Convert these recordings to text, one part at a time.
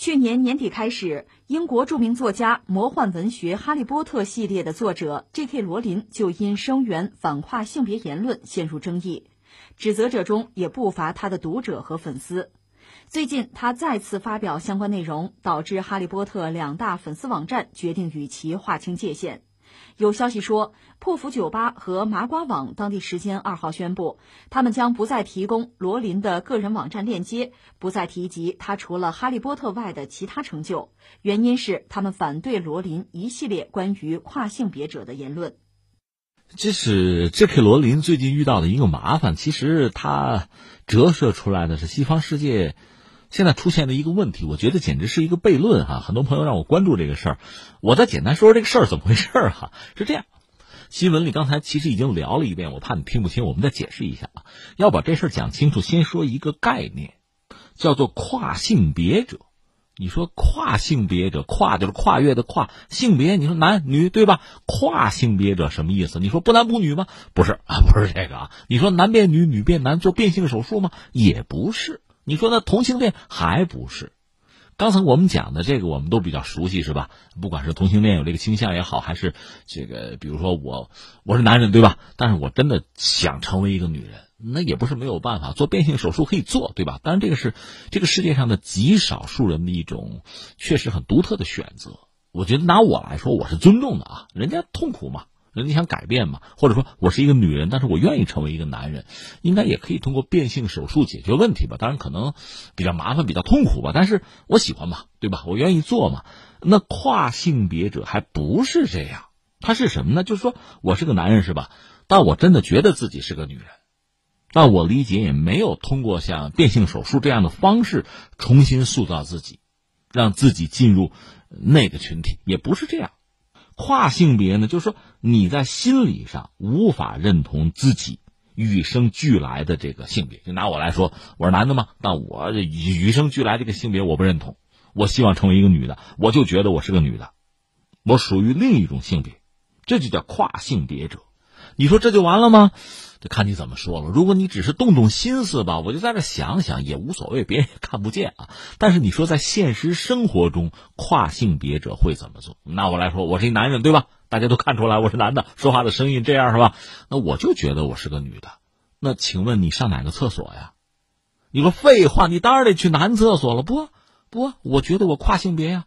去年年底开始，英国著名作家、魔幻文学《哈利波特》系列的作者 J.K. 罗琳就因声援反跨性别言论陷入争议，指责者中也不乏他的读者和粉丝。最近，他再次发表相关内容，导致《哈利波特》两大粉丝网站决定与其划清界限。有消息说，破釜酒吧和麻瓜网当地时间二号宣布，他们将不再提供罗琳的个人网站链接，不再提及他除了《哈利波特》外的其他成就。原因是他们反对罗琳一系列关于跨性别者的言论。这是 J.K. 罗琳最近遇到的一个麻烦，其实他折射出来的是西方世界。现在出现的一个问题，我觉得简直是一个悖论哈！很多朋友让我关注这个事儿，我再简单说说这个事儿怎么回事儿哈。是这样，新闻里刚才其实已经聊了一遍，我怕你听不清，我们再解释一下啊。要把这事儿讲清楚，先说一个概念，叫做跨性别者。你说跨性别者，跨就是跨越的跨，性别你说男女对吧？跨性别者什么意思？你说不男不女吗？不是啊，不是这个啊。你说男变女，女变男，做变性手术吗？也不是。你说那同性恋还不是？刚才我们讲的这个，我们都比较熟悉，是吧？不管是同性恋有这个倾向也好，还是这个，比如说我我是男人，对吧？但是我真的想成为一个女人，那也不是没有办法，做变性手术可以做，对吧？当然，这个是这个世界上的极少数人的一种确实很独特的选择。我觉得拿我来说，我是尊重的啊，人家痛苦嘛。人家想改变嘛，或者说我是一个女人，但是我愿意成为一个男人，应该也可以通过变性手术解决问题吧？当然可能比较麻烦、比较痛苦吧，但是我喜欢嘛，对吧？我愿意做嘛。那跨性别者还不是这样，他是什么呢？就是说我是个男人是吧？但我真的觉得自己是个女人，但我理解也没有通过像变性手术这样的方式重新塑造自己，让自己进入那个群体，也不是这样。跨性别呢，就是说你在心理上无法认同自己与生俱来的这个性别。就拿我来说，我是男的嘛，但我与生俱来这个性别我不认同，我希望成为一个女的，我就觉得我是个女的，我属于另一种性别，这就叫跨性别者。你说这就完了吗？这看你怎么说了。如果你只是动动心思吧，我就在这想想也无所谓，别人也看不见啊。但是你说在现实生活中，跨性别者会怎么做？那我来说，我是一男人，对吧？大家都看出来我是男的，说话的声音这样是吧？那我就觉得我是个女的。那请问你上哪个厕所呀？你说废话，你当然得去男厕所了。不不，我觉得我跨性别呀。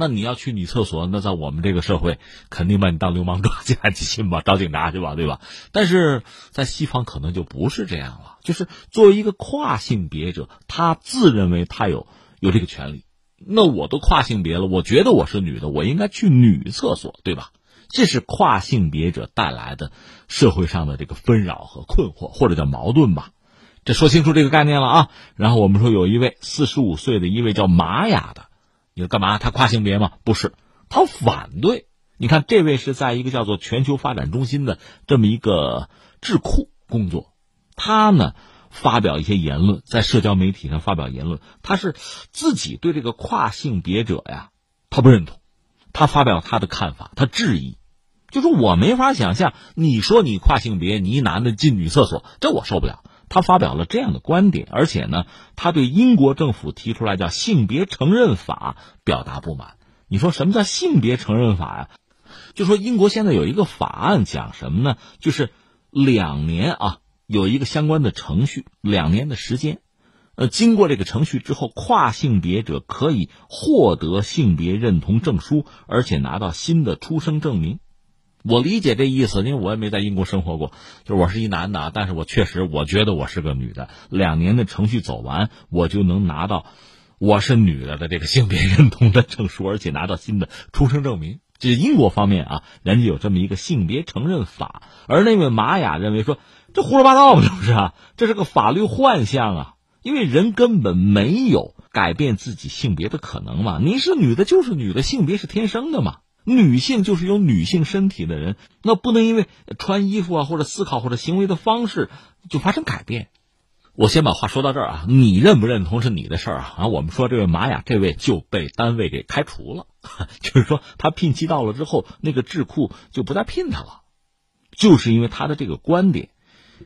那你要去女厕所，那在我们这个社会，肯定把你当流氓抓起来，你信吧？找警察去吧，对吧？但是在西方可能就不是这样了。就是作为一个跨性别者，他自认为他有有这个权利。那我都跨性别了，我觉得我是女的，我应该去女厕所，对吧？这是跨性别者带来的社会上的这个纷扰和困惑，或者叫矛盾吧。这说清楚这个概念了啊。然后我们说有一位四十五岁的一位叫玛雅的。你说干嘛？他跨性别吗？不是，他反对。你看，这位是在一个叫做全球发展中心的这么一个智库工作，他呢发表一些言论，在社交媒体上发表言论，他是自己对这个跨性别者呀，他不认同，他发表他的看法，他质疑，就说我没法想象，你说你跨性别，你一男的进女厕所，这我受不了。他发表了这样的观点，而且呢，他对英国政府提出来叫性别承认法表达不满。你说什么叫性别承认法呀？就说英国现在有一个法案讲什么呢？就是两年啊，有一个相关的程序，两年的时间，呃，经过这个程序之后，跨性别者可以获得性别认同证书，而且拿到新的出生证明。我理解这意思，因为我也没在英国生活过。就我是一男的啊，但是我确实我觉得我是个女的。两年的程序走完，我就能拿到我是女的的这个性别认同的证书，而且拿到新的出生证明。这英国方面啊，人家有这么一个性别承认法。而那位玛雅认为说，这胡说八道嘛，这不是啊？这是个法律幻象啊！因为人根本没有改变自己性别的可能嘛。你是女的，就是女的，性别是天生的嘛。女性就是有女性身体的人，那不能因为穿衣服啊或者思考或者行为的方式就发生改变。我先把话说到这儿啊，你认不认同是你的事儿啊。啊，我们说这位玛雅这位就被单位给开除了，就是说他聘期到了之后，那个智库就不再聘他了，就是因为他的这个观点。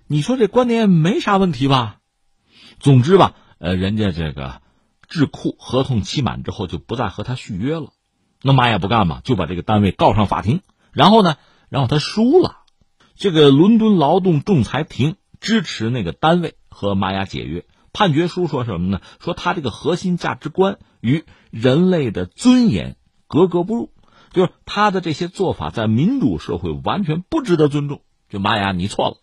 你说这观点没啥问题吧？总之吧，呃，人家这个。智库合同期满之后就不再和他续约了。那玛雅不干嘛，就把这个单位告上法庭。然后呢，然后他输了。这个伦敦劳动仲裁庭支持那个单位和玛雅解约。判决书说什么呢？说他这个核心价值观与人类的尊严格格不入，就是他的这些做法在民主社会完全不值得尊重。就玛雅，你错了。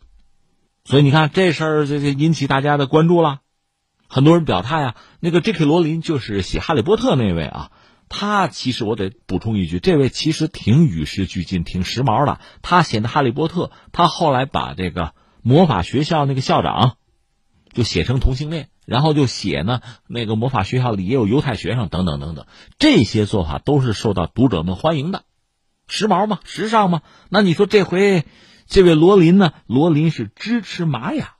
所以你看这事儿，这这引起大家的关注了。很多人表态啊，那个 J.K. 罗琳就是写《哈利波特》那位啊，他其实我得补充一句，这位其实挺与时俱进、挺时髦的。他写的《哈利波特》，他后来把这个魔法学校那个校长。就写成同性恋，然后就写呢，那个魔法学校里也有犹太学生，等等等等，这些做法都是受到读者们欢迎的，时髦嘛，时尚嘛。那你说这回这位罗琳呢？罗琳是支持玛雅，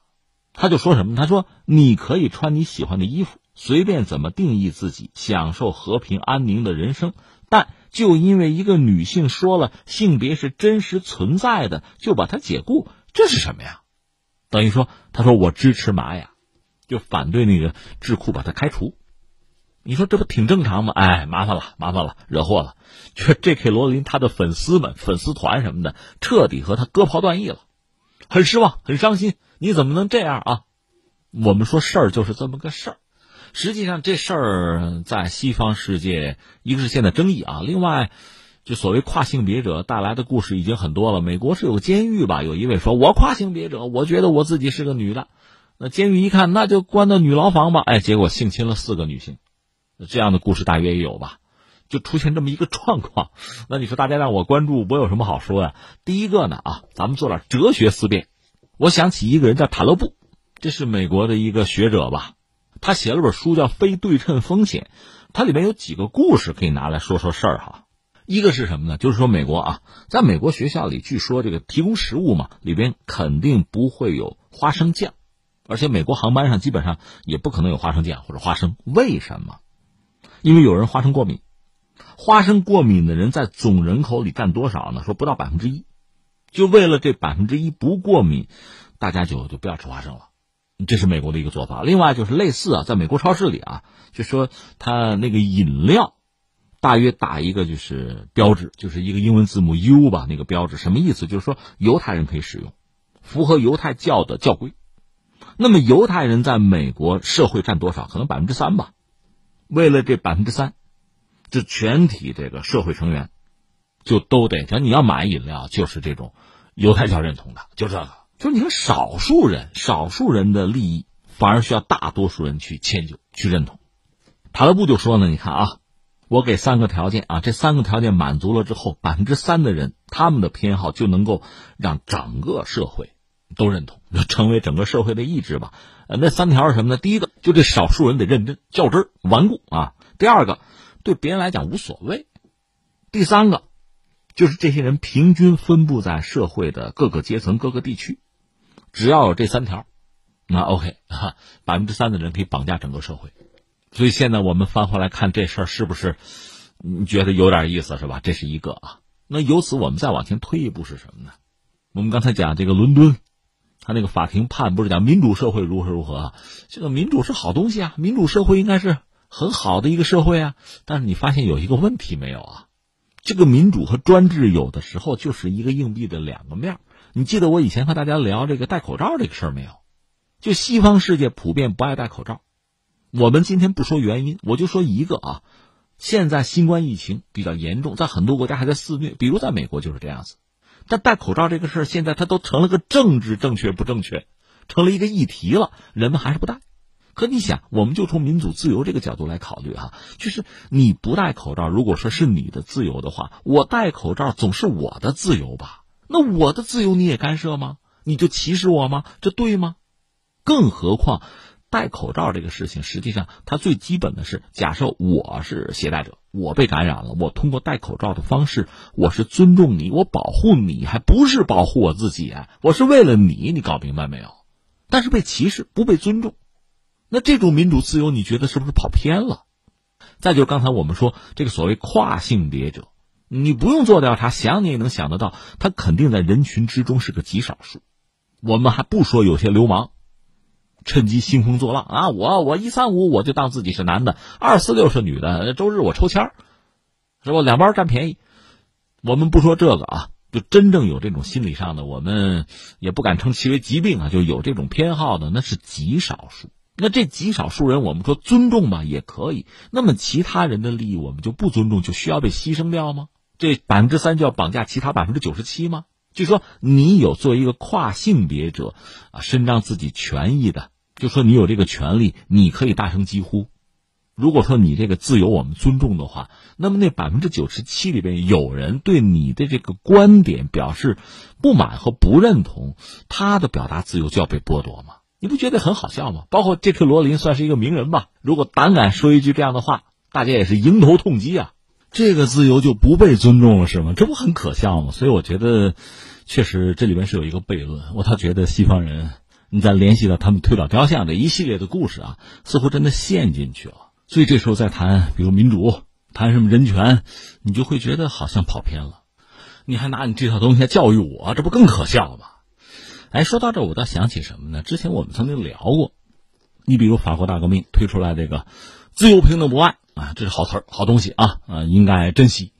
他就说什么？他说你可以穿你喜欢的衣服，随便怎么定义自己，享受和平安宁的人生。但就因为一个女性说了性别是真实存在的，就把她解雇，这是什么呀？等于说，他说我支持玛雅，就反对那个智库把他开除。你说这不挺正常吗？哎，麻烦了，麻烦了，惹祸了。这 J.K. 罗琳他的粉丝们、粉丝团什么的，彻底和他割袍断义了，很失望，很伤心。你怎么能这样啊？我们说事儿就是这么个事儿。实际上，这事儿在西方世界，一个是现在争议啊，另外。就所谓跨性别者带来的故事已经很多了。美国是有监狱吧？有一位说：“我跨性别者，我觉得我自己是个女的。”那监狱一看，那就关到女牢房吧。哎，结果性侵了四个女性，这样的故事大约也有吧？就出现这么一个状况。那你说大家让我关注，我有什么好说呀？第一个呢，啊，咱们做点哲学思辨。我想起一个人叫塔勒布，这是美国的一个学者吧？他写了本书叫《非对称风险》，它里面有几个故事可以拿来说说事儿哈。一个是什么呢？就是说美国啊，在美国学校里，据说这个提供食物嘛，里边肯定不会有花生酱，而且美国航班上基本上也不可能有花生酱或者花生。为什么？因为有人花生过敏，花生过敏的人在总人口里占多少呢？说不到百分之一。就为了这百分之一不过敏，大家就就不要吃花生了。这是美国的一个做法。另外就是类似啊，在美国超市里啊，就说他那个饮料。大约打一个就是标志，就是一个英文字母 U 吧，那个标志什么意思？就是说犹太人可以使用，符合犹太教的教规。那么犹太人在美国社会占多少？可能百分之三吧。为了这百分之三，这全体这个社会成员就都得，讲你要买饮料，就是这种犹太教认同的，就这个。就是你看少数人，少数人的利益反而需要大多数人去迁就、去认同。塔勒布就说呢，你看啊。我给三个条件啊，这三个条件满足了之后，百分之三的人他们的偏好就能够让整个社会都认同，就成为整个社会的意志吧。呃，那三条是什么呢？第一个，就这少数人得认真、较真、顽固啊。第二个，对别人来讲无所谓。第三个，就是这些人平均分布在社会的各个阶层、各个地区，只要有这三条，那 OK 哈，百分之三的人可以绑架整个社会。所以现在我们翻回来看这事儿，是不是你觉得有点意思，是吧？这是一个啊。那由此我们再往前推一步是什么呢？我们刚才讲这个伦敦，他那个法庭判不是讲民主社会如何如何啊？这个民主是好东西啊，民主社会应该是很好的一个社会啊。但是你发现有一个问题没有啊？这个民主和专制有的时候就是一个硬币的两个面。你记得我以前和大家聊这个戴口罩这个事儿没有？就西方世界普遍不爱戴口罩。我们今天不说原因，我就说一个啊，现在新冠疫情比较严重，在很多国家还在肆虐，比如在美国就是这样子。但戴口罩这个事儿，现在它都成了个政治正确不正确，成了一个议题了，人们还是不戴。可你想，我们就从民主自由这个角度来考虑哈，就是你不戴口罩，如果说是你的自由的话，我戴口罩总是我的自由吧？那我的自由你也干涉吗？你就歧视我吗？这对吗？更何况。戴口罩这个事情，实际上它最基本的是，假设我是携带者，我被感染了，我通过戴口罩的方式，我是尊重你，我保护你，还不是保护我自己，我是为了你，你搞明白没有？但是被歧视，不被尊重，那这种民主自由，你觉得是不是跑偏了？再就刚才我们说这个所谓跨性别者，你不用做调查，想你也能想得到，他肯定在人群之中是个极少数。我们还不说有些流氓。趁机兴风作浪啊！我我一三五我就当自己是男的，二四六是女的，周日我抽签，是吧？两边占便宜。我们不说这个啊，就真正有这种心理上的，我们也不敢称其为疾病啊，就有这种偏好的，那是极少数。那这极少数人，我们说尊重吧，也可以。那么其他人的利益，我们就不尊重，就需要被牺牲掉吗？这百分之三就要绑架其他百分之九十七吗？就说你有作为一个跨性别者啊，伸张自己权益的，就说你有这个权利，你可以大声疾呼。如果说你这个自由我们尊重的话，那么那百分之九十七里边有人对你的这个观点表示不满和不认同，他的表达自由就要被剥夺吗？你不觉得很好笑吗？包括这克罗琳算是一个名人吧，如果胆敢说一句这样的话，大家也是迎头痛击啊。这个自由就不被尊重了是吗？这不很可笑吗？所以我觉得，确实这里面是有一个悖论。我倒觉得西方人，你再联系到他们推倒雕像这一系列的故事啊，似乎真的陷进去了。所以这时候再谈，比如民主，谈什么人权，你就会觉得好像跑偏了。你还拿你这套东西来教育我，这不更可笑吗？哎，说到这，我倒想起什么呢？之前我们曾经聊过，你比如法国大革命推出来这个自由、平等、博爱。啊，这是好词儿，好东西啊，啊，应该珍惜。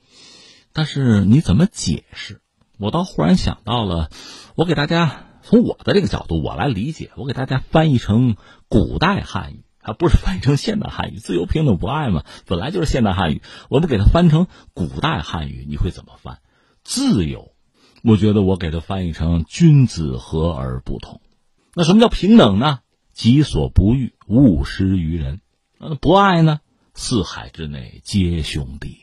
但是你怎么解释？我倒忽然想到了，我给大家从我的这个角度我来理解，我给大家翻译成古代汉语，还不是翻译成现代汉语。自由、平等、博爱嘛，本来就是现代汉语。我们给它翻成古代汉语，你会怎么翻？自由，我觉得我给它翻译成君子和而不同。那什么叫平等呢？己所不欲，勿施于人。那不爱呢？四海之内皆兄弟。